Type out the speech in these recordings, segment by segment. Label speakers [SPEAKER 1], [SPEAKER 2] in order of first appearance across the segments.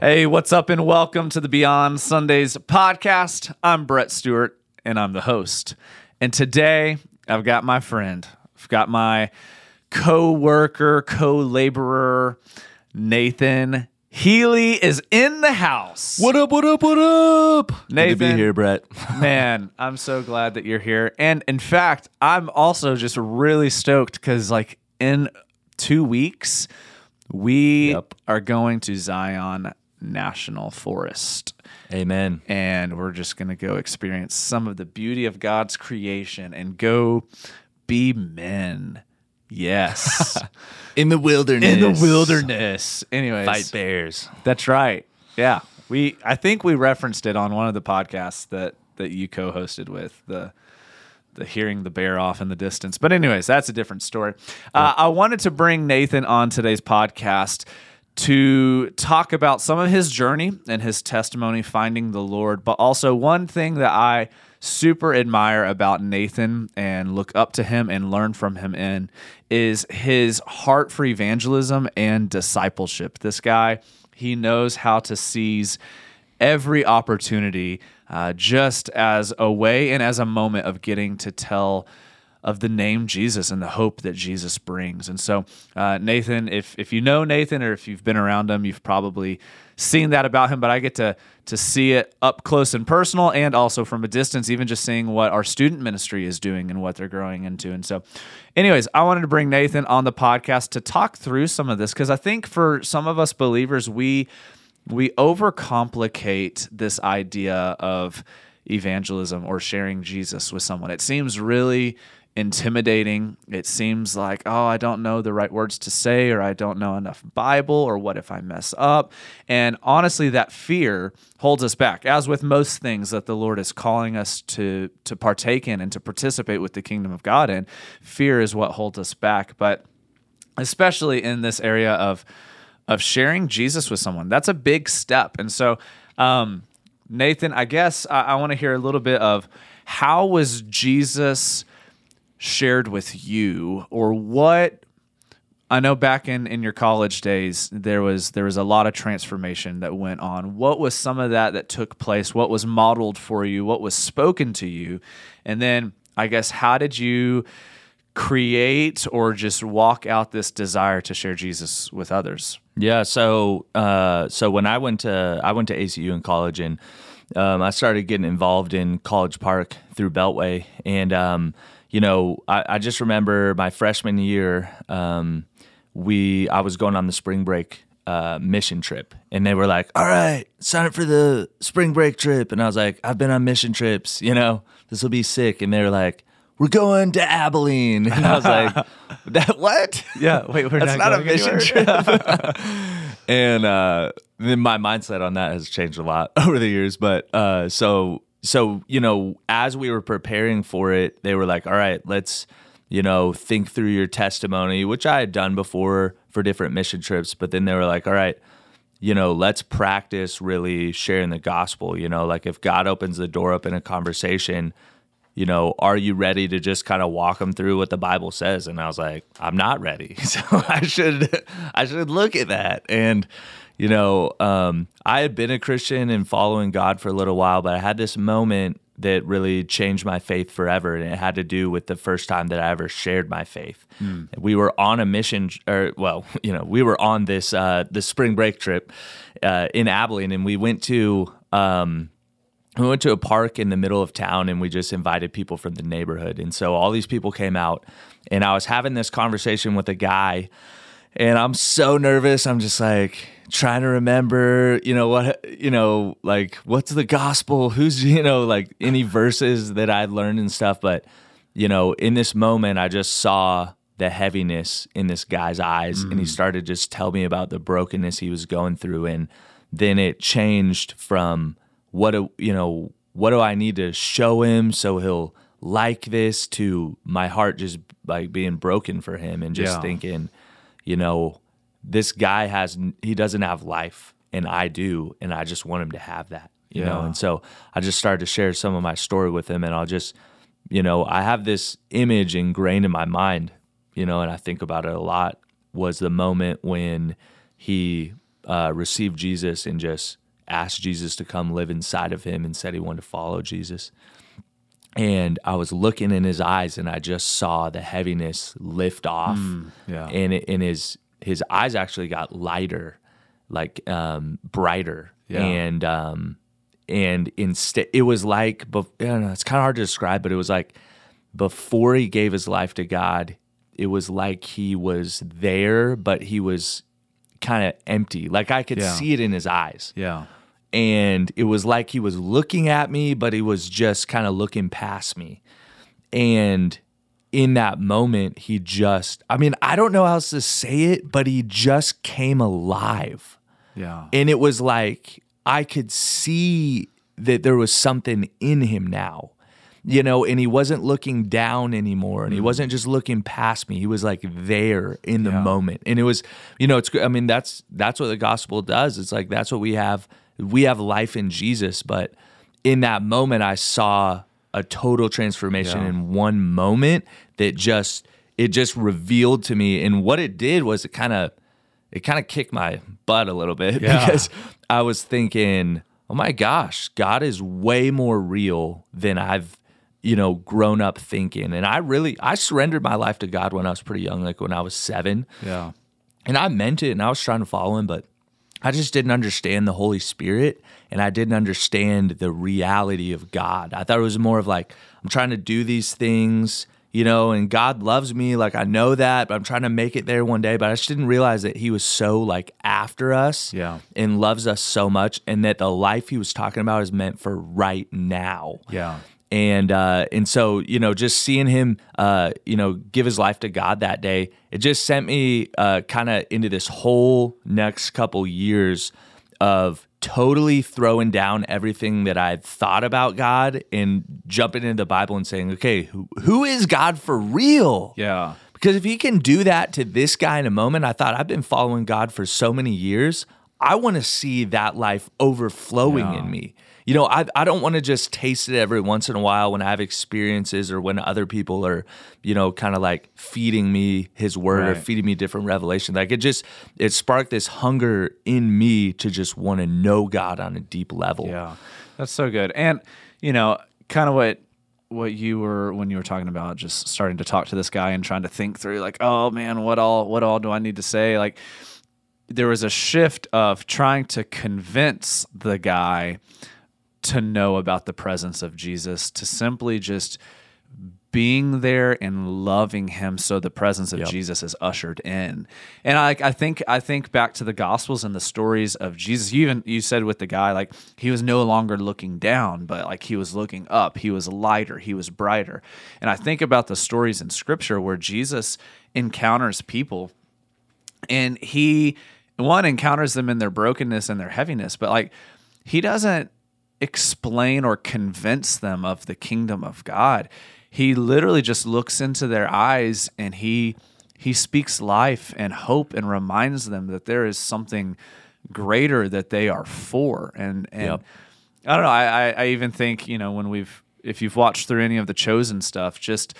[SPEAKER 1] Hey, what's up, and welcome to the Beyond Sundays podcast. I'm Brett Stewart, and I'm the host. And today, I've got my friend, I've got my co worker, co laborer, Nathan Healy is in the house.
[SPEAKER 2] What up? What up? What up?
[SPEAKER 1] Nathan.
[SPEAKER 2] Good to be here, Brett.
[SPEAKER 1] Man, I'm so glad that you're here. And in fact, I'm also just really stoked because, like, in two weeks, we
[SPEAKER 2] Yep.
[SPEAKER 1] are going to Zion National Forest.
[SPEAKER 2] Amen.
[SPEAKER 1] And we're just going to go experience some of the beauty of God's creation and go be men. Yes.
[SPEAKER 2] In the wilderness.
[SPEAKER 1] in the wilderness. Anyways,
[SPEAKER 2] Fight bears.
[SPEAKER 1] that's right. Yeah. We I think we referenced it on one of the podcasts that that you co-hosted with the the hearing the bear off in the distance. But anyways, that's a different story. Uh, I wanted to bring Nathan on today's podcast to talk about some of his journey and his testimony finding the Lord, but also one thing that I super admire about Nathan and look up to him and learn from him in is his heart for evangelism and discipleship. This guy, he knows how to seize every opportunity uh, just as a way and as a moment of getting to tell of the name Jesus and the hope that Jesus brings. And so, uh, Nathan, if if you know Nathan or if you've been around him, you've probably seen that about him. But I get to to see it up close and personal, and also from a distance, even just seeing what our student ministry is doing and what they're growing into. And so, anyways, I wanted to bring Nathan on the podcast to talk through some of this because I think for some of us believers, we we overcomplicate this idea of evangelism or sharing Jesus with someone. It seems really intimidating. It seems like, oh, I don't know the right words to say, or I don't know enough Bible, or what if I mess up? And honestly, that fear holds us back, as with most things that the Lord is calling us to, to partake in and to participate with the kingdom of God in. Fear is what holds us back. But especially in this area of of sharing Jesus with someone. That's a big step. And so, um, Nathan, I guess I, I want to hear a little bit of how was Jesus shared with you, or what? I know back in, in your college days there was there was a lot of transformation that went on. What was some of that that took place? What was modeled for you? What was spoken to you? And then I guess how did you create or just walk out this desire to share Jesus with others?
[SPEAKER 2] Yeah. So, uh, so when I went to I went to ACU in college, and um, I started getting involved in College Park through Beltway, and um, you know, I, I just remember my freshman year, um, we I was going on the spring break uh, mission trip, and they were like, "All right, sign up for the spring break trip," and I was like, "I've been on mission trips, you know, this will be sick," and they were like. We're going to Abilene, and I was like, "That what?
[SPEAKER 1] Yeah, wait, we're not
[SPEAKER 2] That's
[SPEAKER 1] not
[SPEAKER 2] not, a mission trip." and uh, then my mindset on that has changed a lot over the years. But uh, so so you know, as we were preparing for it, they were like, "All right, let's you know think through your testimony," which I had done before for different mission trips. But then they were like, "All right." You know, let's practice really sharing the gospel. You know, like if God opens the door up in a conversation, you know, are you ready to just kind of walk them through what the Bible says? And I was like, I'm not ready. So I should I should look at that. And you know, um, I had been a Christian and following God for a little while, but I had this moment that really changed my faith forever, and it had to do with the first time that I ever shared my faith. We were on a mission, or well, you know, we were on this uh, this spring break trip uh, in Abilene, and we went to. Um, we went to a park in the middle of town and we just invited people from the neighborhood. And so all these people came out and I was having this conversation with a guy and I'm so nervous. I'm just like trying to remember, you know, what, you know, like what's the gospel? Who's, you know, like any verses that I learned and stuff. But, you know, in this moment, I just saw the heaviness in this guy's eyes and he mm. started just tell me about the brokenness he was going through. And then it changed from, what do you know what do i need to show him so he'll like this to my heart just like being broken for him and just
[SPEAKER 1] Yeah.
[SPEAKER 2] thinking you know this guy has he doesn't have life and i do and i just want him to have that you know and so i just started to share some of my story with him and i'll just you know i have this image ingrained in my mind you know and i think about it a lot was the moment when he uh, received Jesus and just asked Jesus to come live inside of him and said he wanted to follow Jesus. And I was looking in his eyes and I just saw the heaviness lift off.
[SPEAKER 1] yeah.
[SPEAKER 2] And it, and his his eyes actually got lighter, like um, brighter.
[SPEAKER 1] Yeah.
[SPEAKER 2] And um, and instead it was like bef- I don't know, it's kind of hard to describe, but it was like before he gave his life to God, it was like he was there, but he was kind of empty. Like I could
[SPEAKER 1] Yeah.
[SPEAKER 2] see it in his eyes
[SPEAKER 1] Yeah.
[SPEAKER 2] And it was like he was looking at me, but he was just kind of looking past me. And in that moment, he just, I mean, I don't know how else to say it, but he just came alive.
[SPEAKER 1] Yeah.
[SPEAKER 2] And it was like I could see that there was something in him now, you know, and he wasn't looking down anymore and he mm. wasn't just looking past me. He was like there in the
[SPEAKER 1] Yeah.
[SPEAKER 2] moment. And it was, you know, it's, I mean, that's, that's what the gospel does. It's like, that's what we have. We have life in Jesus. But in that moment, I saw a total transformation
[SPEAKER 1] Yeah.
[SPEAKER 2] in one moment that just, it just revealed to me. And what it did was it kind of, it kind of kicked my butt a little bit
[SPEAKER 1] Yeah.
[SPEAKER 2] because I was thinking, oh my gosh, God is way more real than I've, you know, grown up thinking. And I really, I surrendered my life to God when I was pretty young, like when I was seven.
[SPEAKER 1] Yeah.
[SPEAKER 2] And I meant it and I was trying to follow him, but I just didn't understand the Holy Spirit and I didn't understand the reality of God. I thought it was more of like, I'm trying to do these things, you know, and God loves me. Like I know that, but I'm trying to make it there one day. But I just didn't realize that He was so like after us
[SPEAKER 1] Yeah.
[SPEAKER 2] and loves us so much and that the life He was talking about is meant for right now
[SPEAKER 1] Yeah.
[SPEAKER 2] And uh, and so you know just seeing him uh, you know give his life to God that day it just sent me uh, kind of into this whole next couple years of totally throwing down everything that I've thought about God and jumping into the Bible and saying okay who, who is God for real
[SPEAKER 1] Yeah.
[SPEAKER 2] because if he can do that to this guy in a moment, I thought I've been following God for so many years. I want to see that life overflowing
[SPEAKER 1] Yeah.
[SPEAKER 2] in me. You know, I, I don't want to just taste it every once in a while when I have experiences or when other people are, you know, kind of like feeding me his word or feeding me different revelation. Like it just, it sparked this hunger in me to just want to know God on a deep level.
[SPEAKER 1] Yeah, that's so good. And you know, kind of what what you were when you were talking about just starting to talk to this guy and trying to think through, like, oh man, what all what all do I need to say? Like, there was a shift of trying to convince the guy to know about the presence of Jesus, to simply just being there and loving him so the presence of
[SPEAKER 2] Yep.
[SPEAKER 1] Jesus is ushered in. And I, I think I think back to the gospels and the stories of Jesus. You even you said with the guy like he was no longer looking down, but like he was looking up. He was lighter, he was brighter. And I think about the stories in scripture where Jesus encounters people and he one encounters them in their brokenness and their heaviness but like he doesn't explain or convince them of the kingdom of god he literally just looks into their eyes and he he speaks life and hope and reminds them that there is something greater that they are for and and
[SPEAKER 2] Yep.
[SPEAKER 1] i don't know I, I i even think you know when we've if you've watched through any of the chosen stuff just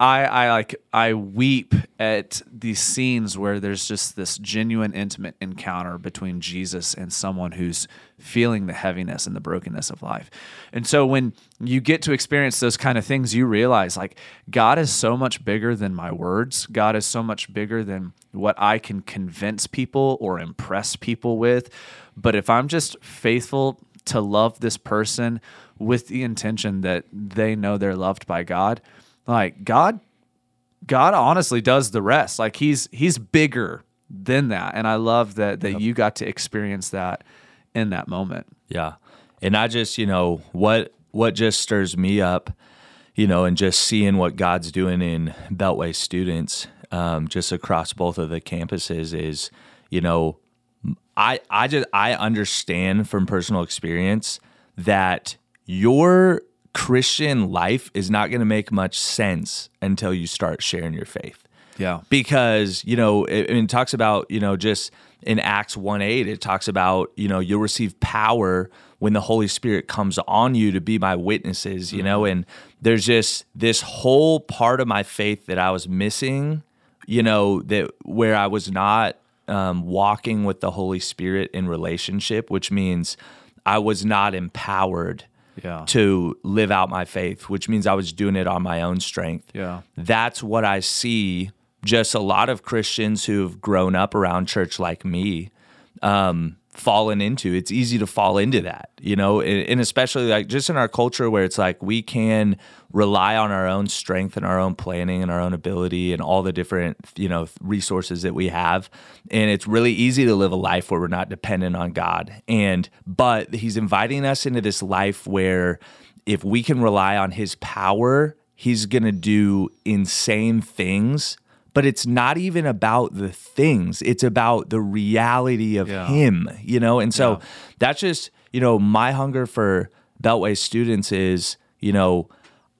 [SPEAKER 1] I, I like I weep at these scenes where there's just this genuine intimate encounter between Jesus and someone who's feeling the heaviness and the brokenness of life. And so when you get to experience those kind of things, you realize like God is so much bigger than my words. God is so much bigger than what I can convince people or impress people with. But if I'm just faithful to love this person with the intention that they know they're loved by God, like God God honestly does the rest. Like he's he's bigger than that. And I love that that you got to experience that in that moment.
[SPEAKER 2] Yeah. And I just, you know, what what just stirs me up, you know, and just seeing what God's doing in Beltway students, um, just across both of the campuses is, you know, I I just I understand from personal experience that your Christian life is not going to make much sense until you start sharing your faith.
[SPEAKER 1] Yeah.
[SPEAKER 2] because you know it, it talks about you know just in acts 1 8 it talks about you know you'll receive power when the holy spirit comes on you to be my witnesses you know? And there's just this whole part of my faith that i was missing you know that where i was not um, walking with the Holy Spirit in relationship, which means I was not empowered
[SPEAKER 1] Yeah.
[SPEAKER 2] to live out my faith, which means I was doing it on my own strength.
[SPEAKER 1] Yeah.
[SPEAKER 2] That's what I see just a lot of Christians who've grown up around church like me um, fallen into. It's easy to fall into that, you know, and, and especially like just in our culture where it's like we can rely on our own strength and our own planning and our own ability and all the different, you know, resources that we have. And it's really easy to live a life where we're not dependent on God. And, but He's inviting us into this life where if we can rely on His power, He's going to do insane things but it's not even about the things it's about the reality of
[SPEAKER 1] Yeah.
[SPEAKER 2] him you know and so
[SPEAKER 1] Yeah.
[SPEAKER 2] that's just you know my hunger for beltway students is you know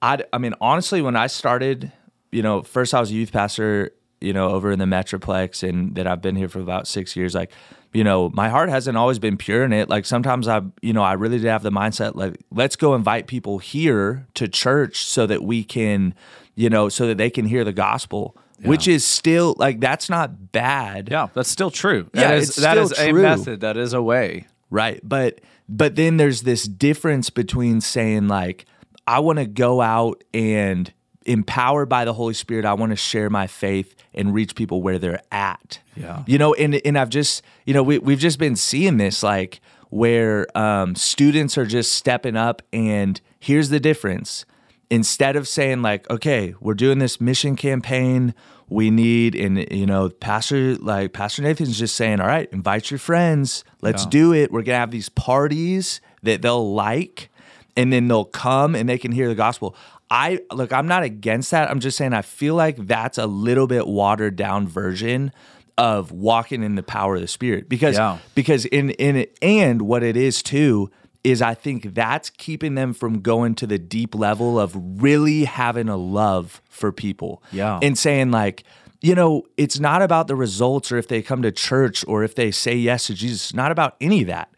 [SPEAKER 2] i i mean honestly when i started you know first i was a youth pastor you know over in the metroplex and that i've been here for about six years like you know my heart hasn't always been pure in it like sometimes i you know i really did have the mindset like let's go invite people here to church so that we can you know so that they can hear the gospel which is still like that's not bad
[SPEAKER 1] Yeah, that's still true.
[SPEAKER 2] Yeah,
[SPEAKER 1] that is,
[SPEAKER 2] it's
[SPEAKER 1] that
[SPEAKER 2] still
[SPEAKER 1] is a method. That is a way.
[SPEAKER 2] right but but then there's this difference between saying like i want to go out and empowered by the holy spirit i want to share my faith and reach people where they're at
[SPEAKER 1] Yeah.
[SPEAKER 2] you know and and i've just you know we, we've just been seeing this like where um, students are just stepping up and here's the difference instead of saying like okay we're doing this mission campaign we need and you know pastor like pastor nathan's just saying all right invite your friends let's
[SPEAKER 1] Yeah.
[SPEAKER 2] do it we're gonna have these parties that they'll like and then they'll come and they can hear the gospel i look i'm not against that i'm just saying i feel like that's a little bit watered down version of walking in the power of the spirit because
[SPEAKER 1] Yeah.
[SPEAKER 2] because in in it and what it is too is I think that's keeping them from going to the deep level of really having a love for people.
[SPEAKER 1] Yeah.
[SPEAKER 2] And saying like, you know, it's not about the results or if they come to church or if they say yes to Jesus. It's not about any of that.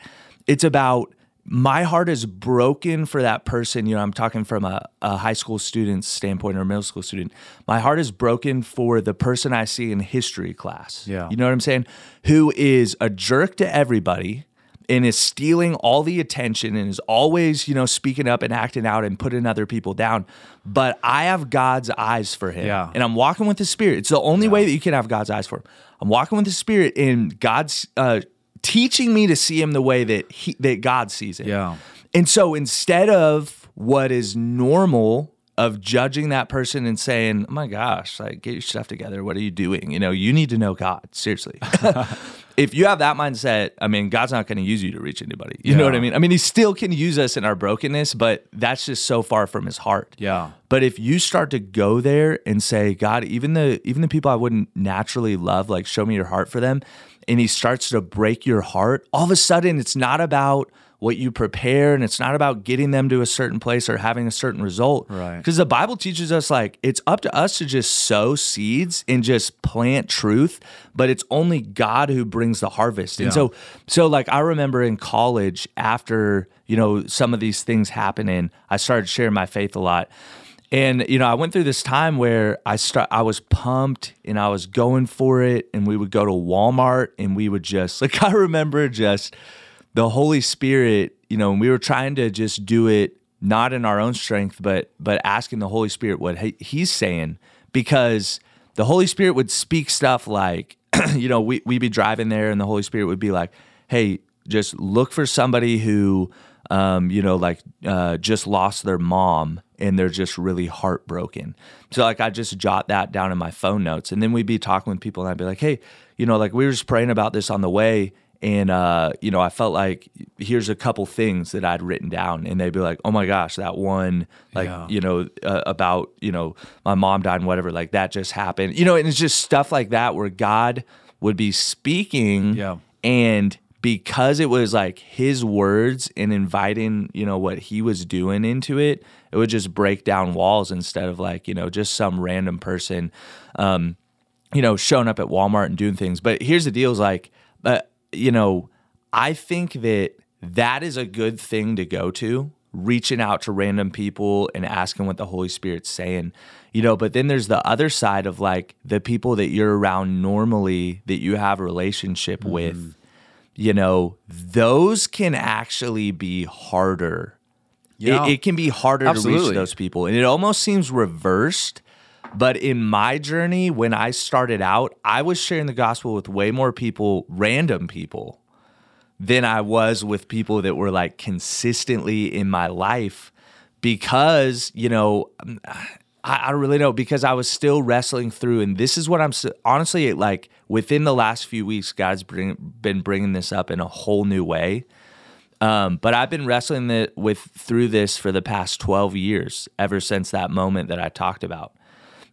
[SPEAKER 2] It's about my heart is broken for that person. You know, I'm talking from a, a high school student's standpoint or a middle school student. My heart is broken for the person I see in history class.
[SPEAKER 1] Yeah.
[SPEAKER 2] You know what I'm saying? Who is a jerk to everybody and is stealing all the attention and is always, you know, speaking up and acting out and putting other people down. But I have God's eyes for him.
[SPEAKER 1] Yeah.
[SPEAKER 2] And I'm walking with the Spirit. It's the only way that you can have God's eyes for him. I'm walking with the Spirit and God's uh, teaching me to see him the way that he that God sees it.
[SPEAKER 1] Yeah.
[SPEAKER 2] And so instead of what is normal of judging that person and saying, "Oh my gosh, like get your stuff together. What are you doing? You know, you need to know God. Seriously." if you have that mindset, I mean, God's not going to use you to reach anybody. You know what I mean? I mean, he still can use us in our brokenness, but that's just so far from his heart.
[SPEAKER 1] Yeah.
[SPEAKER 2] But if you start to go there and say, God, even the even the people I wouldn't naturally love, like show me your heart for them, and he starts to break your heart, all of a sudden it's not about what you prepare and it's not about getting them to a certain place or having a certain result.
[SPEAKER 1] Right.
[SPEAKER 2] Because the Bible teaches us like it's up to us to just sow seeds and just plant truth, but it's only God who brings the harvest. And so so like I remember in college after, you know, some of these things happening, I started sharing my faith a lot. And you know, I went through this time where I start I was pumped and I was going for it and we would go to Walmart and we would just like I remember just the Holy Spirit, you know, we were trying to just do it not in our own strength, but but asking the Holy Spirit what he, he's saying. Because the Holy Spirit would speak stuff like, you know, we we'd be driving there and the Holy Spirit would be like, "Hey, just look for somebody who um, you know, like uh, just lost their mom and they're just really heartbroken. So like I just jot that down in my phone notes, and then we'd be talking with people, and I'd be like, hey, you know, like we were just praying about this on the way, and uh, you know, I felt like here's a couple things that I'd written down, and they'd be like, oh my gosh, that one, like
[SPEAKER 1] Yeah.
[SPEAKER 2] you know, uh, about you know, my mom died and whatever, like that just happened, you know, and it's just stuff like that where God would be speaking,
[SPEAKER 1] Yeah.
[SPEAKER 2] and because it was like his words and inviting, you know, what he was doing into it, it would just break down walls instead of like, you know, just some random person, um, you know, showing up at Walmart and doing things. But here's the deal is like, uh, you know, I think that that is a good thing to go to reaching out to random people and asking what the Holy Spirit's saying. You know, but then there's the other side of like the people that you're around normally that you have a relationship
[SPEAKER 1] Mm-hmm.
[SPEAKER 2] with. You know, those can actually be harder.
[SPEAKER 1] Yeah.
[SPEAKER 2] It, can be harder to reach those people. And it almost seems reversed. But in my journey, when I started out, I was sharing the gospel with way more people, random people, than I was with people that were like consistently in my life because, you know, I, I don't really know because I was still wrestling through. And this is what I'm honestly like within the last few weeks, God's bring, been bringing this up in a whole new way. Um, but I've been wrestling the, with through this for the past 12 years, ever since that moment that I talked about,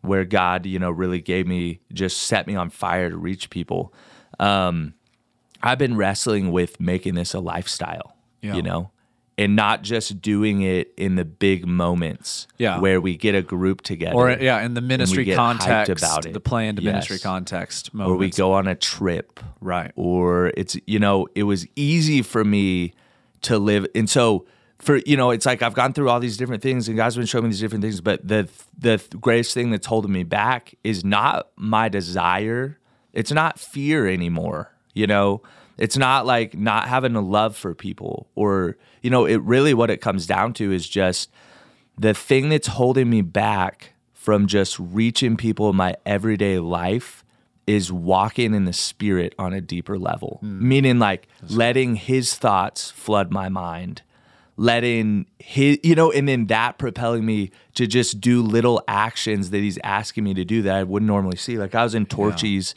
[SPEAKER 2] where God, you know, really gave me, just set me on fire to reach people. Um, I've been wrestling with making this a lifestyle,
[SPEAKER 1] Yeah.
[SPEAKER 2] you know, and not just doing it in the big moments
[SPEAKER 1] Yeah.
[SPEAKER 2] where we get a group together.
[SPEAKER 1] or yeah, in the ministry context,
[SPEAKER 2] about it.
[SPEAKER 1] the planned
[SPEAKER 2] Yes.
[SPEAKER 1] ministry context
[SPEAKER 2] or we go on a trip
[SPEAKER 1] Right.
[SPEAKER 2] or it's you know it was easy for me to live and so for you know it's like i've gone through all these different things and god's been showing me these different things but the the greatest thing that's holding me back is not my desire. It's not fear anymore you know? It's not like not having a love for people or you know it really what it comes down to is just the thing that's holding me back from just reaching people in my everyday life is walking in the spirit on a deeper level. Hmm. Meaning like letting his thoughts flood my mind letting his you know and then that propelling me to just do little actions that he's asking me to do that i wouldn't normally see like i was in Torchy's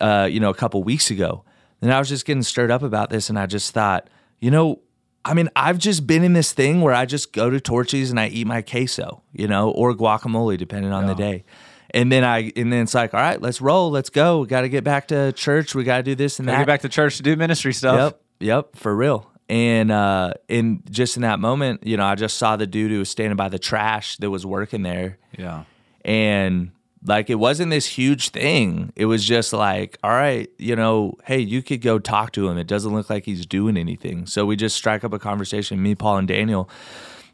[SPEAKER 2] uh, you know a couple weeks ago and i was just getting stirred up about this and i just thought you know I mean, I've just been in this thing where I just go to Torchy's and I eat my queso, you know, or guacamole, depending on the day. And then I, and then it's like, all right, let's roll, let's go. We got to get back to church. We got to do this and
[SPEAKER 1] Gotta
[SPEAKER 2] that.
[SPEAKER 1] get back to church to do ministry stuff.
[SPEAKER 2] Yep, yep, for real. And uh, in just in that moment, you know, I just saw the dude who was standing by the trash that was working there,
[SPEAKER 1] Yeah.
[SPEAKER 2] and like it wasn't this huge thing. It was just like, all right, you know, hey, you could go talk to him. It doesn't look like he's doing anything. So we just strike up a conversation, me, Paul, and Daniel,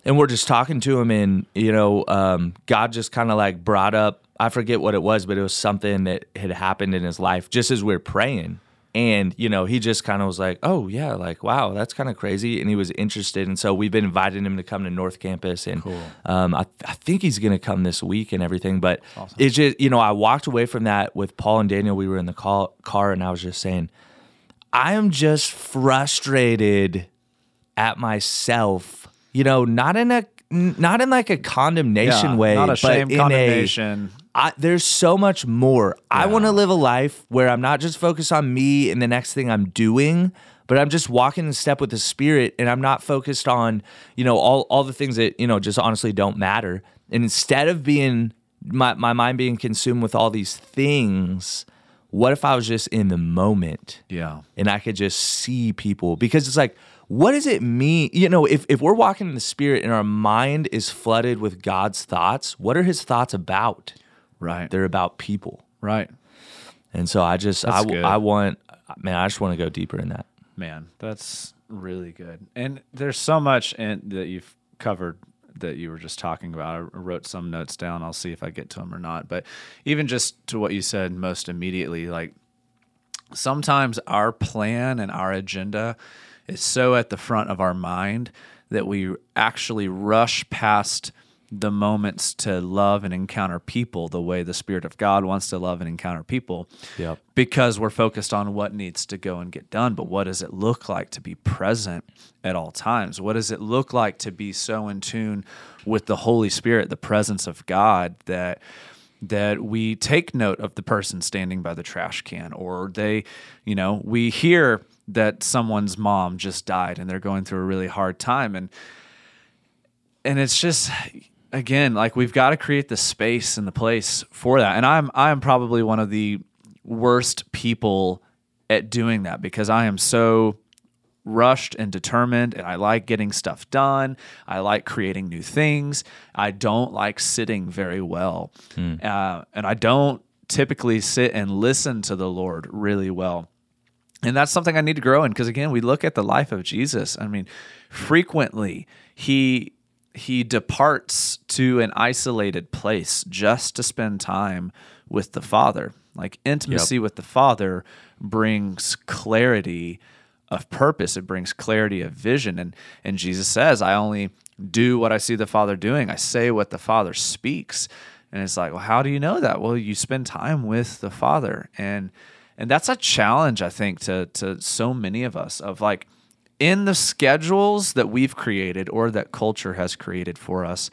[SPEAKER 2] and we're just talking to him. And you know, um, God just kind of like brought up. I forget what it was, but it was something that had happened in his life just as we are praying. And you know, he just kind of was like, "Oh yeah, like wow, that's kind of crazy," and he was interested. And so we've been inviting him to come to North Campus, and um, I, I think he's going to come this week and everything. But it's just you know, I walked away from that with Paul and Daniel. We were in the call, car, and I was just saying, I am just frustrated at myself. You know, not in a not in like a condemnation
[SPEAKER 1] Yeah,
[SPEAKER 2] way,
[SPEAKER 1] not a
[SPEAKER 2] but
[SPEAKER 1] shame
[SPEAKER 2] in
[SPEAKER 1] condemnation.
[SPEAKER 2] I, there's so much more. I want to live a life where I'm not just focused on me and the next thing I'm doing, but I'm just walking in step with the spirit and I'm not focused on, you know, all, all the things that, you know, just honestly don't matter. And instead of being my, my mind being consumed with all these things, what if I was just in the moment?
[SPEAKER 1] Yeah.
[SPEAKER 2] and I could just see people because it's like, what does it mean? You know, if, if we're walking in the spirit and our mind is flooded with God's thoughts, what are his thoughts about?
[SPEAKER 1] Right.
[SPEAKER 2] They're about people.
[SPEAKER 1] right.
[SPEAKER 2] And so I just, I,
[SPEAKER 1] good.
[SPEAKER 2] I want, man, I just want to go deeper in that.
[SPEAKER 1] Man, that's really good. And there's so much in, that you've covered that you were just talking about. I wrote some notes down. I'll see if I get to them or not. But even just to what you said most immediately, like sometimes our plan and our agenda is so at the front of our mind that we actually rush past the moments to love and encounter people the way the Spirit of God wants to love and encounter people.
[SPEAKER 2] Yep.
[SPEAKER 1] Because we're focused on what needs to go and get done. But what does it look like to be present at all times? What does it look like to be so in tune with the Holy Spirit, the presence of God, that that we take note of the person standing by the trash can or they you know we hear that someone's mom just died and they're going through a really hard time and and it's just again like we've got to create the space and the place for that. And i'm i'm probably one of the worst people at doing that because i am so rushed and determined and i like getting stuff done. I like creating new things. I don't like sitting very well. Uh, and i don't typically sit and listen to the lord really well. And that's something I need to grow in because again, we look at the life of Jesus. I mean, frequently he he departs to an isolated place just to spend time with the Father. Like intimacy with the Father brings clarity of purpose. It brings clarity of vision. And and Jesus says, I only do what I see the Father doing. I say what the Father speaks. And it's like, well, how do you know that? Well, you spend time with the Father. And and that's a challenge, I think, to to so many of us of like in the schedules that we've created or that culture has created for us,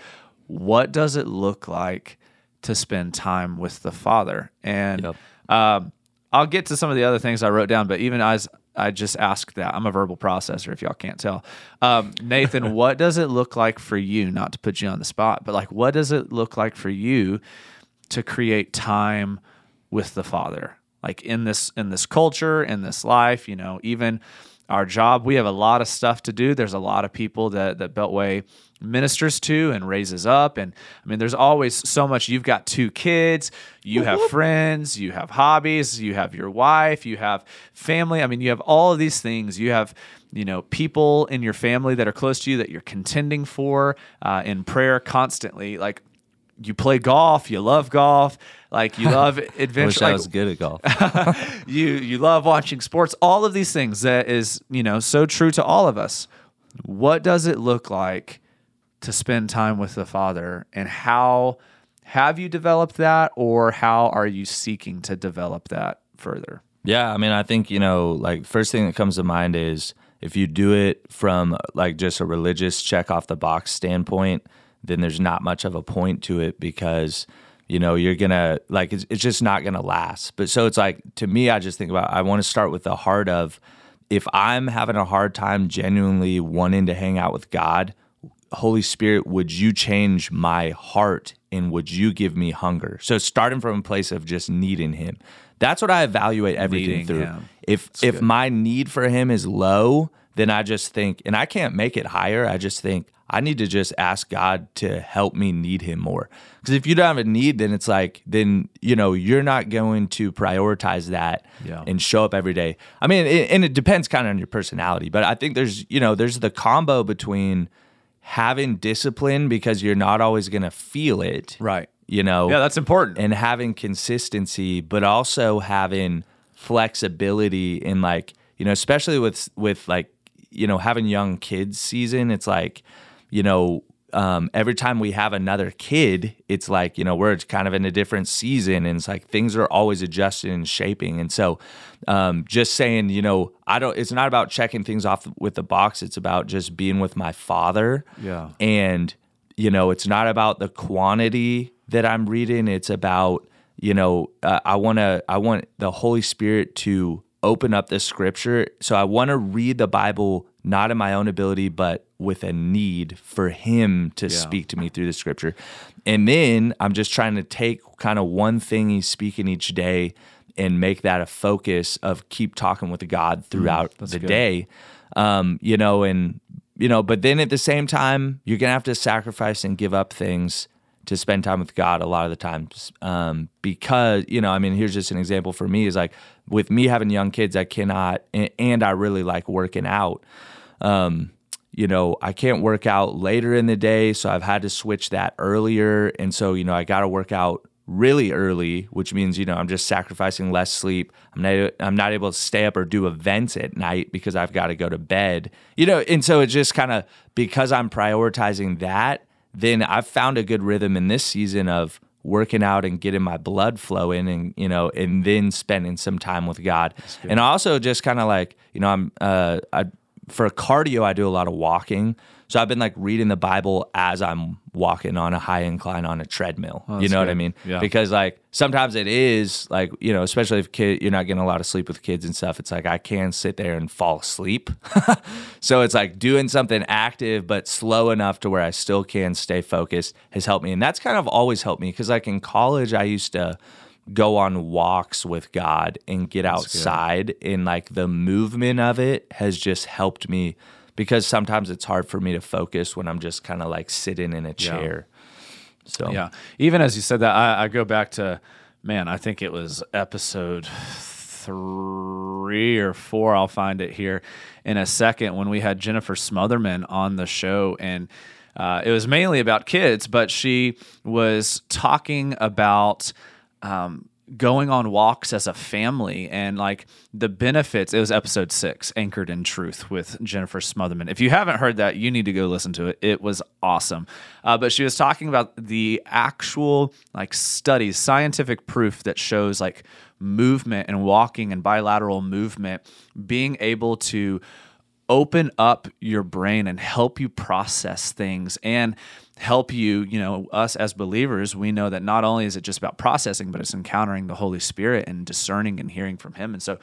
[SPEAKER 1] what does it look like to spend time with the Father? And
[SPEAKER 2] Yep.
[SPEAKER 1] um, I'll get to some of the other things I wrote down, but even as I just asked that, I'm a verbal processor, if y'all can't tell. Um, Nathan, what does it look like for you, not to put you on the spot, but like, what does it look like for you to create time with the Father? Like in this in this culture, in this life, you know, even our job, we have a lot of stuff to do. There's a lot of people that that Beltway ministers to and raises up. And I mean there's always so much. You've got two kids, you have friends, you have hobbies, you have your wife, you have family. I mean you have all of these things. You have you know people in your family that are close to you that you're contending for uh, in prayer constantly. Like you play golf, you love golf, like you love
[SPEAKER 2] I wish
[SPEAKER 1] adventure.
[SPEAKER 2] I was good at golf.
[SPEAKER 1] you you love watching sports all of these things that is you know so true to all of us what does it look like to spend time with the father and how have you developed that or how are you seeking to develop that further
[SPEAKER 2] Yeah, I mean, I think you know, like first thing that comes to mind is if you do it from like just a religious check off the box standpoint, then there's not much of a point to it because you know you're gonna like it's, it's just not gonna last. But so it's like to me, I just think about I want to start with the heart of if I'm having a hard time genuinely wanting to hang out with God, Holy Spirit, would you change my heart and would you give me hunger? So starting from a place of just needing Him. That's what I evaluate everything
[SPEAKER 1] Needing
[SPEAKER 2] through. If if my need for Him is low, then I just think, and I can't make it higher. I just think I need to just ask God to help me need Him more. Because if you don't have a need, then it's like then you know you're not going to prioritize that
[SPEAKER 1] Yeah.
[SPEAKER 2] and show up every day. I mean, it, and it depends kind of on your personality, but I think there's you know there's the combo between having discipline because you're not always going to feel it,
[SPEAKER 1] right
[SPEAKER 2] You know,
[SPEAKER 1] yeah that's important
[SPEAKER 2] and having consistency, but also having flexibility in like you know, especially with with like you know having young kids season. It's like you know. Um, every time we have another kid, it's like, you know, we're kind of in a different season and it's like things are always adjusting and shaping. And so, um, just saying, you know, I don't, it's not about checking things off with the box. It's about just being with my father.
[SPEAKER 1] Yeah.
[SPEAKER 2] And, you know, it's not about the quantity that I'm reading. It's about, you know, uh, I want to, I want the Holy Spirit to open up the scripture. So I want to read the Bible not in my own ability, but with a need for Him to speak to me through the scripture. And then I'm just trying to take kind of one thing He's speaking each day and make that a focus of keep talking with God throughout the
[SPEAKER 1] good.
[SPEAKER 2] day. Um, you know, and you know, but then at the same time, you're gonna have to sacrifice and give up things to spend time with God a lot of the times. Um, because, you know, I mean, here's just an example for me is like with me having young kids, I cannot, and, and I really like working out. Um, you know, I can't work out later in the day, so I've had to switch that earlier. And so, you know, I got to work out really early, which means, you know, I'm just sacrificing less sleep. I'm not I'm not able to stay up or do events at night because I've got to go to bed. You know, and so it's just kind of because I'm prioritizing that, then I've found a good rhythm in this season of working out and getting my blood flowing and you know and then spending some time with God. And also just kind of like, you know, I'm uh I for cardio I do a lot of walking. So I've been like reading the Bible as I'm walking on a high incline on a treadmill. you
[SPEAKER 1] that's
[SPEAKER 2] know what I mean?
[SPEAKER 1] Yeah.
[SPEAKER 2] Because like sometimes it is like, you know, especially if kid you're not getting a lot of sleep with kids and stuff, it's like I can sit there and fall asleep. so it's like doing something active but slow enough to where I still can stay focused has helped me. And that's kind of always helped me because like in college I used to go on walks with God and get outside and like the movement of it has just helped me because sometimes it's hard for me to focus when I'm just kind of like sitting in a chair. So
[SPEAKER 1] Yeah. Even as you said that, I, I go back to, man, I think it was episode three or four. I'll find it here in a second when we had Jennifer Smotherman on the show. And uh, it was mainly about kids, but she was talking about um, going on walks as a family and like the benefits. It was episode six, Anchored in Truth with Jennifer Smotherman. If you haven't heard that, you need to go listen to it. It was awesome. Uh, but she was talking about the actual like studies, scientific proof that shows like movement and walking and bilateral movement being able to open up your brain and help you process things and help you, you know, us as believers, we know that not only is it just about processing, but it's encountering the Holy Spirit and discerning and hearing from Him. And so,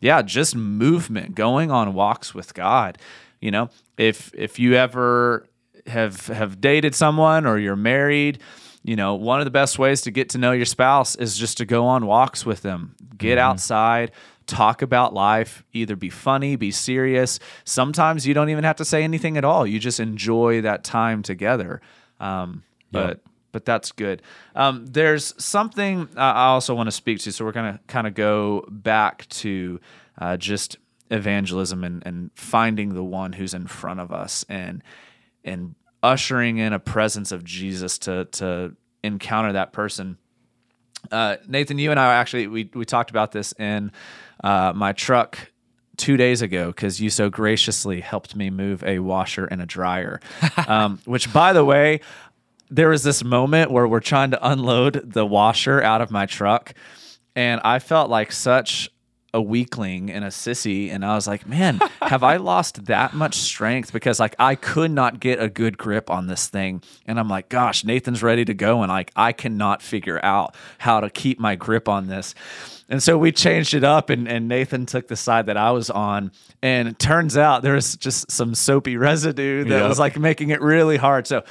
[SPEAKER 1] yeah, just movement, going on walks with God. You know, if if you ever have have dated someone or you're married, you know, one of the best ways to get to know your spouse is just to go on walks with them. Get mm-hmm. outside, talk about life, either be funny, be serious. Sometimes you don't even have to say anything at all. You just enjoy that time together. Um, but yep. but that's good. Um, there's something I also want to speak to. So we're gonna kind of go back to uh, just evangelism and, and finding the one who's in front of us and and ushering in a presence of Jesus to to encounter that person. Uh, Nathan, you and I actually we we talked about this in uh, my truck two days ago because you so graciously helped me move a washer and a dryer. um, which, by the way, there was this moment where we're trying to unload the washer out of my truck, and I felt like such a weakling and a sissy and I was like, man, have I lost that much strength because like I could not get a good grip on this thing and I'm like, gosh, Nathan's ready to go and like I cannot figure out how to keep my grip on this. And so we changed it up, and, and Nathan took the side that I was on. And it turns out there was just some soapy residue that yep. was like making it really hard. So,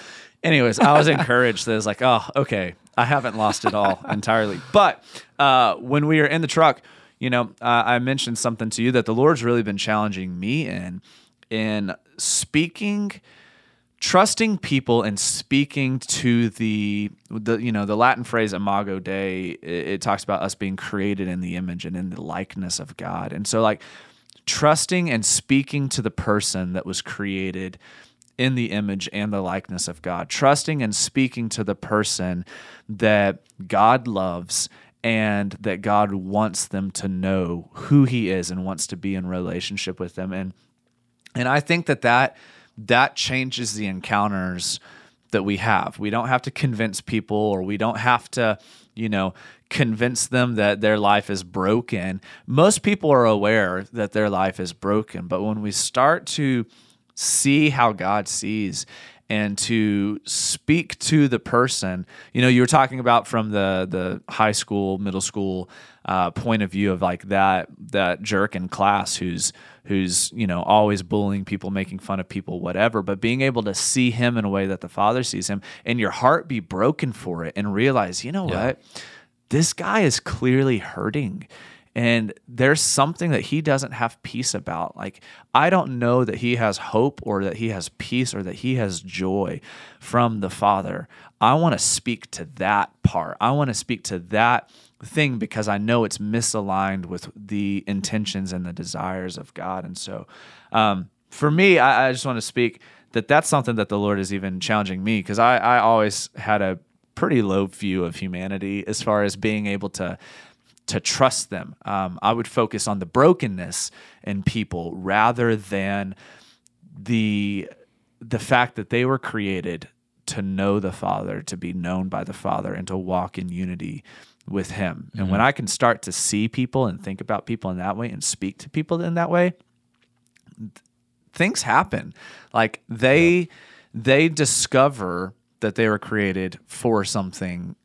[SPEAKER 1] anyways, I was encouraged that it was like, oh, okay, I haven't lost it all entirely. But uh, when we were in the truck, you know, uh, I mentioned something to you that the Lord's really been challenging me in, in speaking trusting people and speaking to the the you know the Latin phrase imago Dei it, it, talks about us being created in the image and in the likeness of God. And so like trusting and speaking to the person that was created in the image and the likeness of God. Trusting and speaking to the person that God loves and that God wants them to know who he is and wants to be in relationship with them and and I think that that that changes the encounters that we have. We don't have to convince people or we don't have to, you know, convince them that their life is broken. Most people are aware that their life is broken, but when we start to see how God sees and to speak to the person, you know, you were talking about from the the high school, middle school uh, point of view of like that that jerk in class who's who's you know always bullying people making fun of people whatever. But being able to see him in a way that the father sees him and your heart be broken for it and realize you know yeah. what? This guy is clearly hurting and there's something that he doesn't have peace about. Like i don't know that he has hope or that he has peace or that he has joy from the father. I want to speak to that part. I want to speak to that thing because I know it's misaligned with the intentions and the desires of God. And so, um, for me, I, I just want to speak that that's something that the Lord is even challenging me because I, I always had a pretty low view of humanity as far as being able to to trust them. Um, I would focus on the brokenness in people rather than the the fact that they were created to know the Father, to be known by the Father, and to walk in unity with him. And mm-hmm. when I can start to see people and think about people in that way and speak to people in that way, th- things happen. Like they yeah. they discover that they were created for something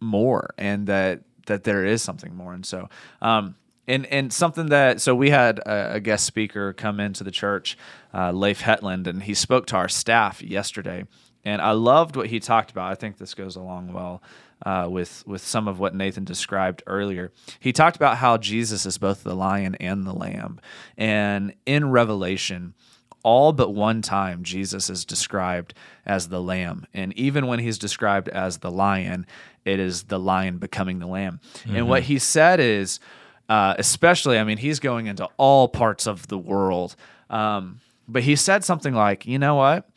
[SPEAKER 1] more and that that there is something more. And so um and and something that so we had a, a guest speaker come into the church, uh, Leif Hetland, and he spoke to our staff yesterday. And I loved what he talked about. I think this goes along well uh, with with some of what Nathan described earlier. He talked about how Jesus is both the lion and the lamb, and in Revelation, all but one time Jesus is described as the lamb, and even when he's described as the lion, it is the lion becoming the lamb. Mm-hmm. And what he said is, uh, especially, I mean, he's going into all parts of the world, um, but he said something like, "You know what?"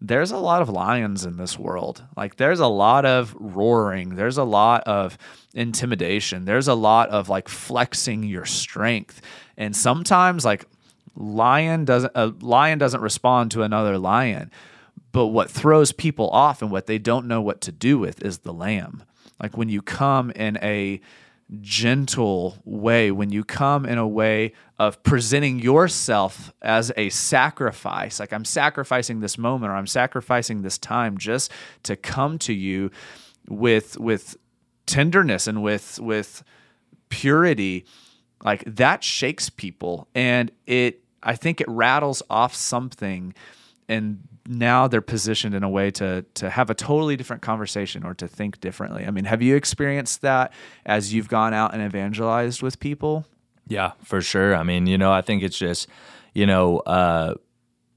[SPEAKER 1] there's a lot of lions in this world. Like there's a lot of roaring, there's a lot of intimidation, there's a lot of like flexing your strength. And sometimes like lion doesn't a lion doesn't respond to another lion. But what throws people off and what they don't know what to do with is the lamb. Like when you come in a gentle way, when you come in a way of presenting yourself as a sacrifice, like I'm sacrificing this moment or I'm sacrificing this time just to come to you with with tenderness and with with purity, like that shakes people and it I think it rattles off something and now they're positioned in a way to to have a totally different conversation or to think differently. I mean, have you experienced that as you've gone out and evangelized with people?
[SPEAKER 2] Yeah, for sure. I mean, you know, I think it's just, you know, uh,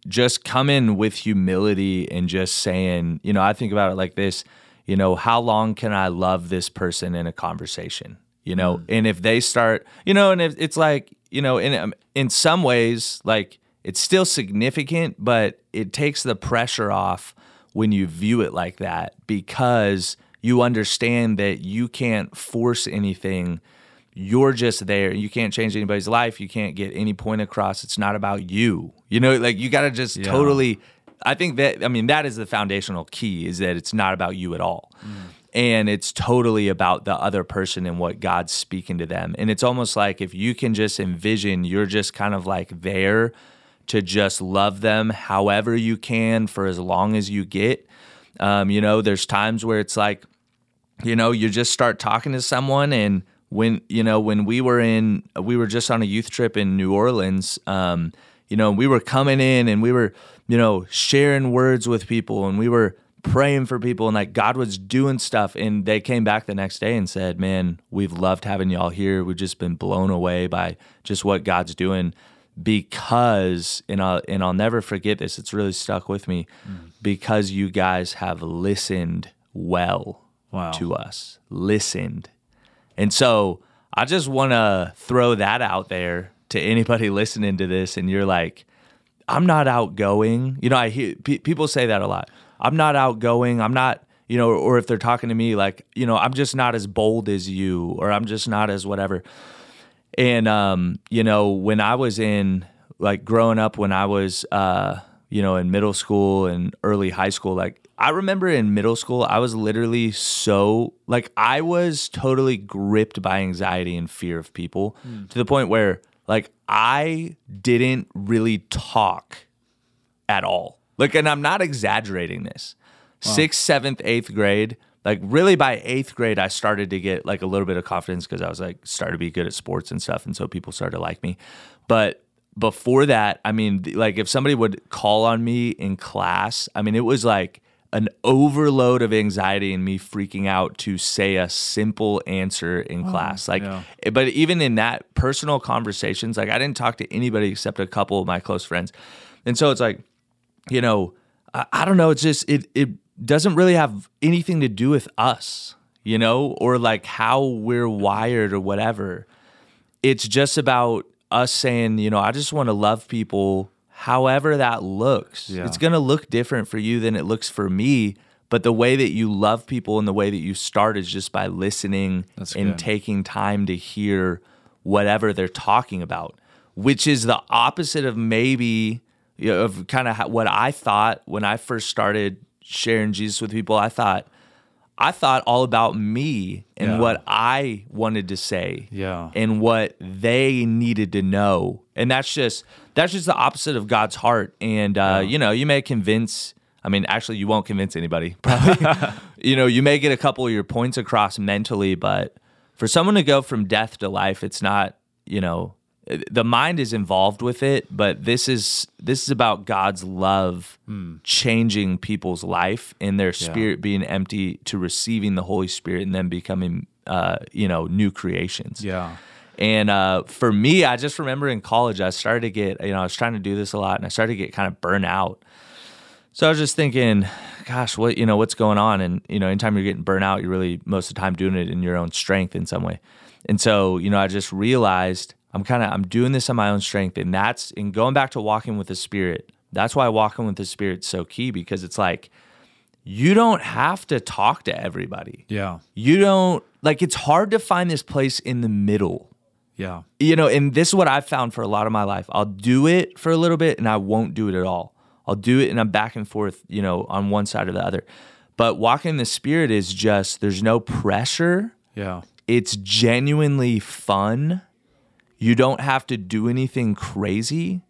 [SPEAKER 2] just come in with humility and just saying, you know, I think about it like this, you know, how long can I love this person in a conversation? You know, mm. and if they start, you know, and if it's like, you know, in um, in some ways, like it's still significant, but it takes the pressure off when you view it like that because you understand that you can't force anything. You're just there. You can't change anybody's life. You can't get any point across. It's not about you. You know, like you got to just yeah. totally. I think that, I mean, that is the foundational key is that it's not about you at all. Mm. And it's totally about the other person and what God's speaking to them. And it's almost like if you can just envision you're just kind of like there to just love them however you can for as long as you get. Um, you know, there's times where it's like, you know, you just start talking to someone and when you know when we were in we were just on a youth trip in New Orleans um, you know we were coming in and we were you know sharing words with people and we were praying for people and like God was doing stuff and they came back the next day and said man we've loved having y'all here we've just been blown away by just what God's doing because and I'll and I'll never forget this. It's really stuck with me mm. because you guys have listened well wow. to us. Listened. And so I just want to throw that out there to anybody listening to this and you're like I'm not outgoing. You know, I hear pe- people say that a lot. I'm not outgoing. I'm not, you know, or if they're talking to me like, you know, I'm just not as bold as you or I'm just not as whatever. And um, you know, when I was in like growing up, when I was uh, you know, in middle school and early high school, like I remember in middle school, I was literally so like I was totally gripped by anxiety and fear of people mm. to the point where like I didn't really talk at all. Like, and I'm not exaggerating this. Wow. Sixth, seventh, eighth grade, like really by eighth grade, I started to get like a little bit of confidence because I was like started to be good at sports and stuff, and so people started to like me. But before that, I mean, like if somebody would call on me in class, I mean, it was like an overload of anxiety and me freaking out to say a simple answer in oh, class. Like, yeah. Eh, but even in that personal conversations, like I didn't talk to anybody except a couple of my close friends, and so it's like, you know, I, I don't know. It's just it it doesn't really have anything to do with us, you know, or like how we're wired or whatever. It's just about us saying, you know, I just want to love people however that looks. Yeah. It's going to look different for you than it looks for me. But the way that you love people and the way that you start is just by listening That's and good. taking time to hear whatever they're talking about, which is the opposite of maybe you know, of kind of what I thought when I first started sharing Jesus with people, I thought I thought all about me and yeah. what I wanted to say.
[SPEAKER 1] Yeah.
[SPEAKER 2] And what they needed to know. And that's just that's just the opposite of God's heart. And uh, yeah. you know, you may convince I mean, actually you won't convince anybody. Probably. you know, you may get a couple of your points across mentally, but for someone to go from death to life, it's not, you know, the mind is involved with it but this is this is about god's love mm. changing people's life and their spirit yeah. being empty to receiving the holy spirit and then becoming uh, you know new creations.
[SPEAKER 1] Yeah.
[SPEAKER 2] And uh, for me i just remember in college i started to get you know i was trying to do this a lot and i started to get kind of burnt out. So i was just thinking gosh what you know what's going on? And you know anytime you're getting burnt out you're really most of the time doing it in your own strength in some way. And so you know i just realized I'm kind of I'm doing this on my own strength, and that's in going back to walking with the Spirit. That's why walking with the Spirit's so key because it's like you don't have to talk to everybody.
[SPEAKER 1] Yeah.
[SPEAKER 2] You don't like it's hard to find this place in the middle.
[SPEAKER 1] Yeah.
[SPEAKER 2] You know, and this is what I've found for a lot of my life. I'll do it for a little bit and I won't do it at all. I'll do it and I'm back and forth, you know, on one side or the other. But walking in the spirit is just there's no pressure.
[SPEAKER 1] Yeah.
[SPEAKER 2] It's genuinely fun. You don't have to do anything crazy.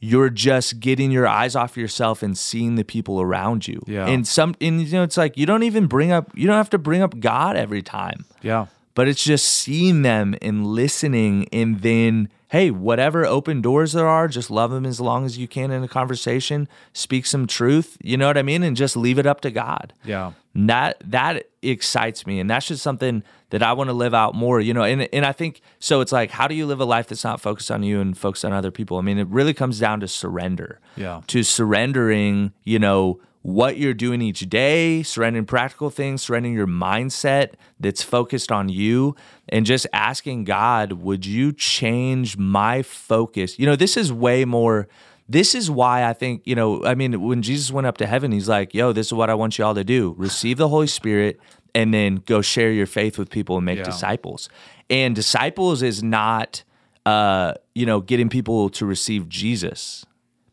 [SPEAKER 2] You're just getting your eyes off yourself and seeing the people around you.
[SPEAKER 1] Yeah.
[SPEAKER 2] And some and you know it's like you don't even bring up you don't have to bring up God every time
[SPEAKER 1] Yeah.
[SPEAKER 2] but it's just seeing them and listening and then hey whatever open doors there are just love them as long as you can in a conversation speak some truth you know what i mean and just leave it up to god
[SPEAKER 1] Yeah.
[SPEAKER 2] And that that excites me and that's just something that i want to live out more you know and, and i think so it's like how do you live a life that's not focused on you and focused on other people i mean it really comes down to surrender
[SPEAKER 1] Yeah.
[SPEAKER 2] to surrendering, you know, what you're doing each day, surrendering practical things, surrendering your mindset that's focused on you, and just asking God, would you change my focus? You know, this is way more. This is why I think, you know, I mean, when Jesus went up to heaven, he's like, yo, this is what I want you all to do receive the Holy Spirit and then go share your faith with people and make
[SPEAKER 1] Yeah.
[SPEAKER 2] disciples. And disciples is not, uh, you know, getting people to receive Jesus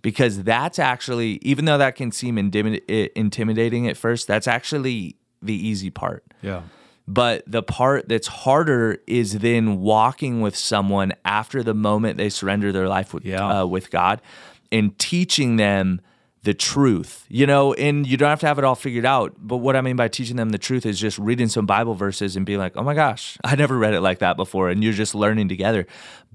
[SPEAKER 2] because that's actually even though that can seem intimi- intimidating at first that's actually the easy part
[SPEAKER 1] Yeah.
[SPEAKER 2] but the part that's harder is then walking with someone after the moment they surrender their life with
[SPEAKER 1] Yeah.
[SPEAKER 2] uh, with God and teaching them the truth you know and you don't have to have it all figured out but what i mean by teaching them the truth is just reading some bible verses and being like oh my gosh i never read it like that before and you're just learning together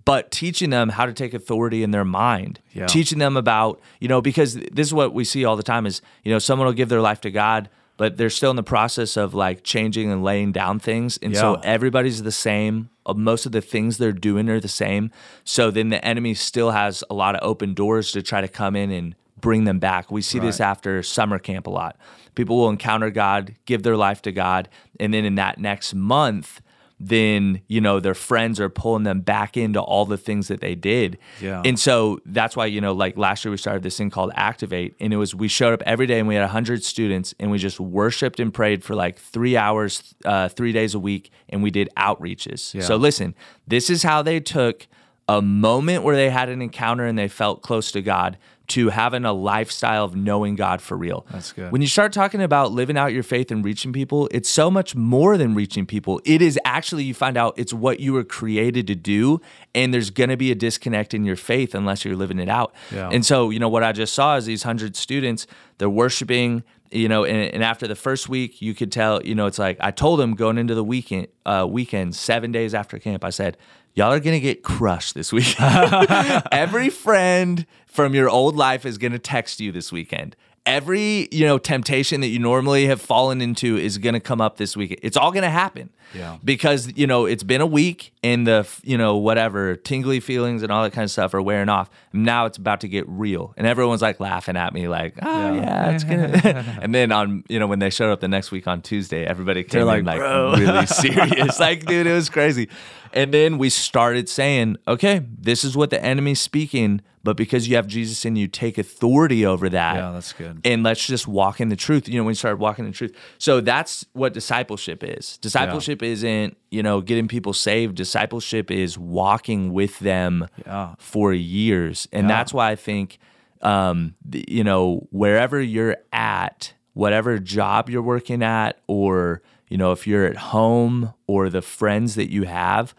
[SPEAKER 2] but teaching them how to take authority in their mind
[SPEAKER 1] Yeah.
[SPEAKER 2] teaching them about you know because this is what we see all the time is you know someone will give their life to god but they're still in the process of like changing and laying down things. And so everybody's the same. Uh, most of the things they're doing are the same. So then the enemy still has a lot of open doors to try to come in and bring them back. We see this after summer camp a lot. People will encounter god give their life to god and then in that next month then you know their friends are pulling them back into all the things that they did
[SPEAKER 1] Yeah.
[SPEAKER 2] and so that's why you know like last year we started this thing called activate and it was we showed up every day and we had 100 students and we just worshiped and prayed for like three hours uh, three days a week and we did outreaches
[SPEAKER 1] Yeah.
[SPEAKER 2] so listen this is how they took a moment where they had an encounter and they felt close to god to having a lifestyle of knowing god for real
[SPEAKER 1] That's good.
[SPEAKER 2] when you start talking about living out your faith and reaching people, it's so much more than reaching people. It is actually, you find out it's what you were created to do. And there's going to be a disconnect in your faith unless you're living it out.
[SPEAKER 1] Yeah.
[SPEAKER 2] And so, you know, what I just saw is these 100 students, they're worshiping, you know, and, and after the first week, you could tell, you know, it's like I told them going into the weekend, uh, weekend, seven days after camp, I said, Y'all are gonna get crushed this week. Every friend from your old life is gonna text you this weekend. Every you know temptation that you normally have fallen into is gonna come up this week. It's all gonna happen.
[SPEAKER 1] Yeah.
[SPEAKER 2] Because you know it's been a week and the you know whatever tingly feelings and all that kind of stuff are wearing off. Now it's about to get real, and everyone's like laughing at me, like, "Oh
[SPEAKER 1] Yeah.
[SPEAKER 2] yeah, it's gonna." and then on you know when they showed up the next week on Tuesday, everybody came
[SPEAKER 1] like,
[SPEAKER 2] in like
[SPEAKER 1] "Bro."
[SPEAKER 2] really serious. like, dude, it was crazy. And then we started saying, okay, this is what the enemy's speaking, but because you have Jesus in you, take authority over that.
[SPEAKER 1] Yeah, that's good.
[SPEAKER 2] And let's just walk in the truth. You know, when we started walking in the truth. So that's what discipleship is. Discipleship isn't, you know, getting people saved. Discipleship is walking with them
[SPEAKER 1] Yeah.
[SPEAKER 2] for years. And
[SPEAKER 1] Yeah.
[SPEAKER 2] that's why I think, um, you know, wherever you're at, whatever job you're working at, or, you know, if you're at home or the friends that you have,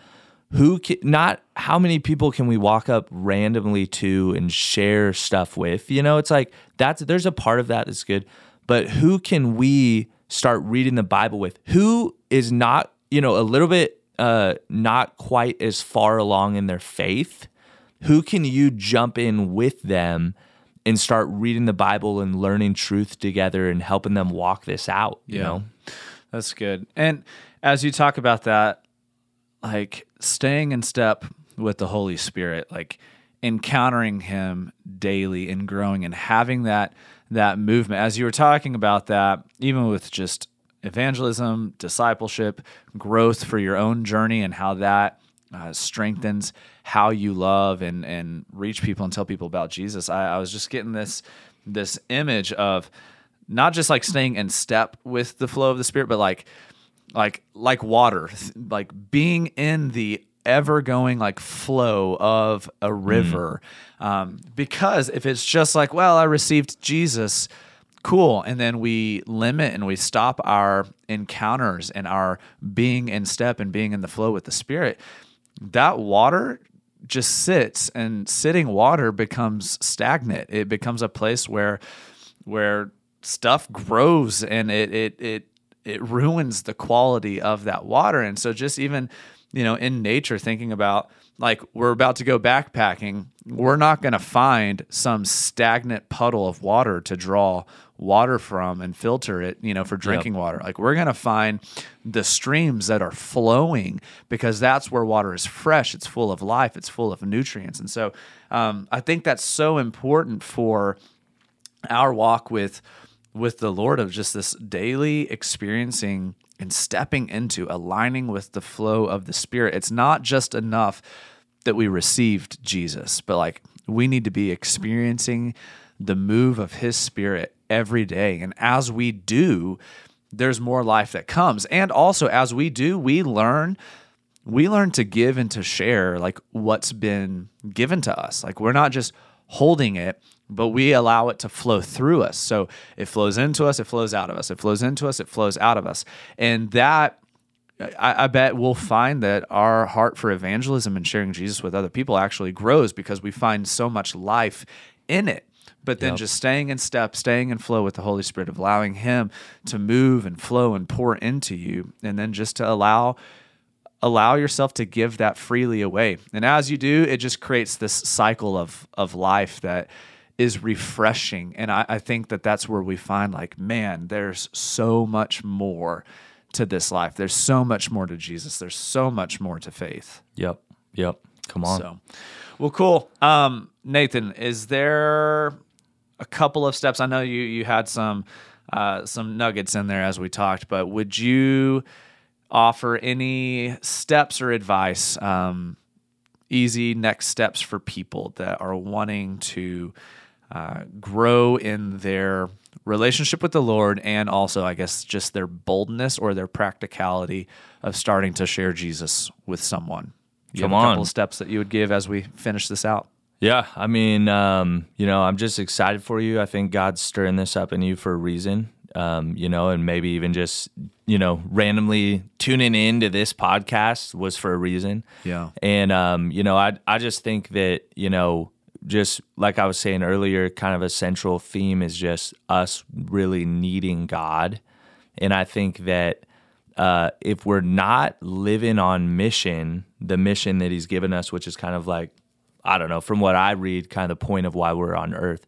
[SPEAKER 2] who can, not how many people can we walk up randomly to and share stuff with? You know, it's like that's there's a part of that that's good, but who can we start reading the Bible with? Who is not, you know, a little bit uh not quite as far along in their faith? Who can you jump in with them and start reading the Bible and learning truth together and helping them walk this out, you
[SPEAKER 1] Yeah.
[SPEAKER 2] know?
[SPEAKER 1] That's good. And as you talk about that, like staying in step with the Holy Spirit, like encountering him daily and growing and having that that movement as you were talking about that even with just evangelism, discipleship, growth for your own journey and how that uh, strengthens how you love and and reach people and tell people about Jesus. I, I was just getting this this image of not just like staying in step with the flow of the Spirit, but like like like water, like being in the ever going like flow of a river. Mm. Um, because if it's just like, well, I received Jesus, cool, and then we limit and we stop our encounters and our being in step and being in the flow with the Spirit, that water just sits and sitting water becomes stagnant. It becomes a place where where stuff grows and it it it it ruins the quality of that water. And so just even, you know, in nature thinking about like we're about to go backpacking, we're not going to find some stagnant puddle of water to draw water from and filter it, you know, for drinking yep. water. Like we're going to find the streams that are flowing because that's where water is fresh. It's full of life. It's full of nutrients. And so um, I think that's so important for our walk with with the Lord of just this daily experiencing and stepping into aligning with the flow of the Spirit. It's not just enough that we received Jesus, but like we need to be experiencing the move of His Spirit every day. And as we do, there's more life that comes. And also, as we do, we learn we learn to give and to share like what's been given to us. Like we're not just holding it but we allow it to flow through us. So it flows into us, it flows out of us, it flows into us, it flows out of us. And that, I, I, bet we'll find that our heart for evangelism and sharing Jesus with other people actually grows because we find so much life in it. But then yep. just staying in step, staying in flow with the Holy Spirit, of allowing Him to move and flow and pour into you, and then just to allow allow yourself to give that freely away. And as you do, it just creates this cycle of of life that is refreshing. And I, I think that that's where we find, like, man, there's so much more to this life. There's so much more to Jesus. There's so much more to faith.
[SPEAKER 2] Yep. Yep. Come on.
[SPEAKER 1] So, well, cool. Um, Nathan, is there a couple of steps? I know you you had some uh, some nuggets in there as we talked, but would you offer any steps or advice, um, easy next steps for people that are wanting to uh, grow in their relationship with the Lord and also, I guess, just their boldness or their practicality of starting to share Jesus with someone. You Come have a on. couple of steps that you would give as we finish this out.
[SPEAKER 2] Yeah, I mean, um, you know, I'm just excited for you. I think God's stirring this up in you for a reason. Um, you know, and maybe even just you know randomly tuning into this podcast was for a reason.
[SPEAKER 1] Yeah,
[SPEAKER 2] and um, you know, I I just think that you know just like I was saying earlier, kind of a central theme is just us really needing God. And I think that uh, if we're not living on mission, the mission that He's given us, which is kind of like, I don't know, from what I read, kind of the point of why we're on earth,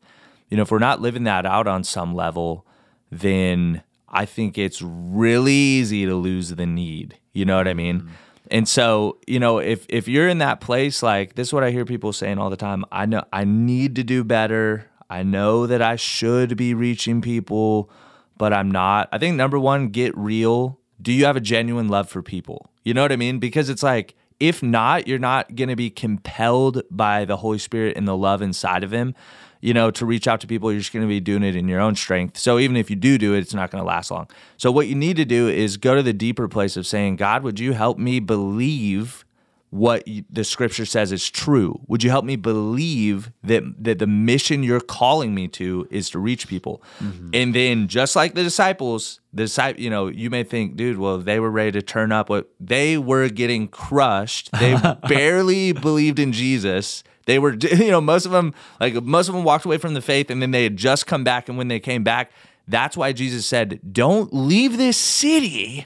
[SPEAKER 2] you know, if we're not living that out on some level, then I think it's really easy to lose the need. You know what I mean? Mm-hmm and so, you know, if if you're in that place, like this is what I hear people saying all the time. I know I need to do better. I know that I should be reaching people, but I'm not. I think number one, get real. Do you have a genuine love for people? You know what I mean? Because it's like if not, you're not going to be compelled by the Holy Spirit and the love inside of Him you know, to reach out to people, you're just going to be doing it in your own strength. So even if you do do it, it's not going to last long. So what you need to do is go to the deeper place of saying, God, would you help me believe what the scripture says is true? Would you help me believe that that the mission you're calling me to is to reach people? Mm-hmm. And then just like the disciples, the disciple, you know, you may think, dude, well, they were ready to turn up. but they were getting crushed. They barely believed in Jesus they were, you know, most of them, like most of them walked away from the faith and then they had just come back. And when they came back, that's why Jesus said, don't leave this city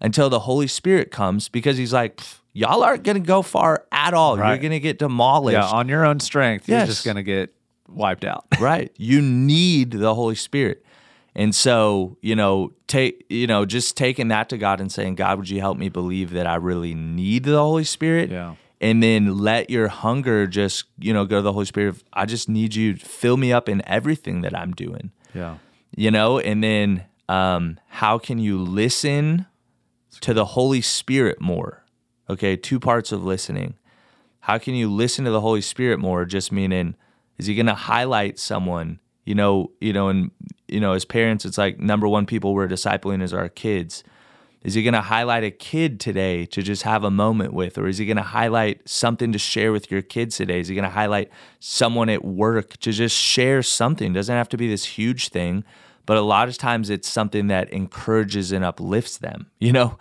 [SPEAKER 2] until the Holy Spirit comes because he's like, y'all aren't going to go far at all. Right. You're going to get demolished.
[SPEAKER 1] Yeah, on your own strength, yes. you're just going to get wiped out.
[SPEAKER 2] right. You need the Holy Spirit. And so, you know, take you know, just taking that to God and saying, God, would you help me believe that I really need the Holy Spirit?
[SPEAKER 1] Yeah
[SPEAKER 2] and then let your hunger just you know go to the holy spirit i just need you to fill me up in everything that i'm doing
[SPEAKER 1] yeah
[SPEAKER 2] you know and then um, how can you listen to the holy spirit more Okay, two parts of listening. How can you listen to the Holy Spirit more? Just meaning, is he going to highlight someone? You know, you know, and you know, as parents, it's like number one people we're discipling is our kids. Is he going to highlight a kid today to just have a moment with? Or is he going to highlight something to share with your kids today? Is he going to highlight someone at work to just share something? Doesn't have to be this huge thing, but a lot of times it's something that encourages and uplifts them, you know?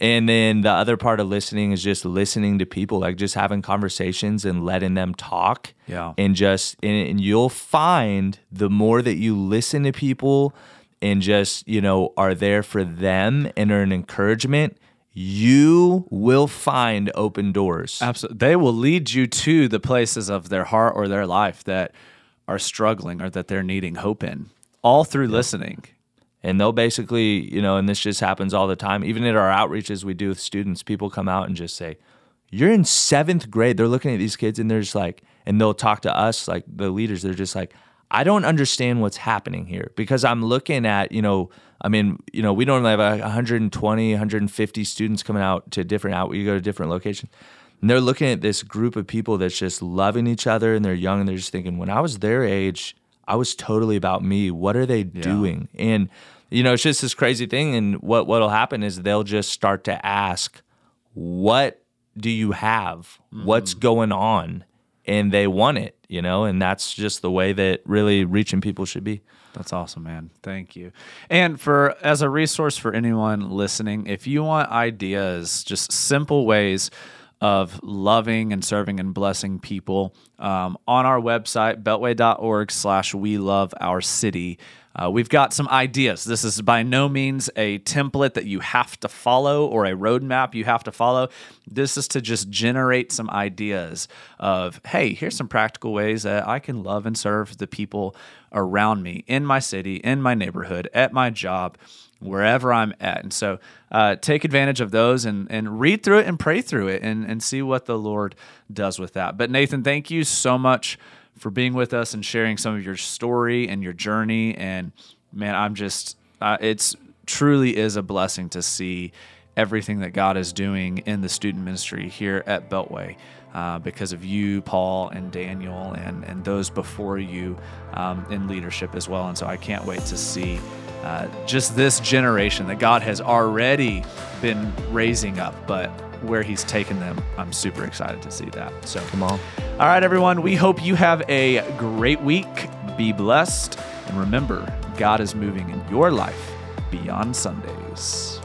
[SPEAKER 2] And then the other part of listening is just listening to people, like just having conversations and letting them talk.
[SPEAKER 1] Yeah.
[SPEAKER 2] And just, and, and you'll find the more that you listen to people, and just, you know, are there for them and are an encouragement, you will find open doors.
[SPEAKER 1] Absolutely. They will lead you to the places of their heart or their life that are struggling or that they're needing hope in, all through yep. listening.
[SPEAKER 2] And they'll basically, you know, and this just happens all the time. Even at our outreaches we do with students, people come out and just say, You're in seventh grade. They're looking at these kids and they're just like, and they'll talk to us, like the leaders, they're just like, I don't understand what's happening here because I'm looking at, you know, I mean, you know, we normally have 120, 150 students coming out to different out. We go to different locations, and they're looking at this group of people that's just loving each other, and they're young, and they're just thinking, when I was their age, I was totally about me. What are they yeah. doing? And you know, it's just this crazy thing. And what what'll happen is they'll just start to ask, "What do you have? Mm-hmm. What's going on?" And they want it you know, and that's just the way that really reaching people should be.
[SPEAKER 1] That's awesome, man. Thank you. And for as a resource for anyone listening, if you want ideas, just simple ways of loving and serving and blessing people um, on our website beltway.org slash we love our city uh, we've got some ideas. This is by no means a template that you have to follow or a roadmap you have to follow. This is to just generate some ideas of, hey, here's some practical ways that I can love and serve the people around me in my city, in my neighborhood, at my job, wherever I'm at. And so uh, take advantage of those and, and read through it and pray through it and, and see what the Lord does with that. But Nathan, thank you so much for being with us and sharing some of your story and your journey. And man, I'm just, uh, it's truly is a blessing to see everything that God is doing in the student ministry here at Beltway. Uh, because of you, Paul, and Daniel, and, and those before you um, in leadership as well. And so I can't wait to see uh, just this generation that God has already been raising up, but where He's taken them, I'm super excited to see that. So
[SPEAKER 2] come on.
[SPEAKER 1] All right, everyone. We hope you have a great week. Be blessed. And remember, God is moving in your life beyond Sundays.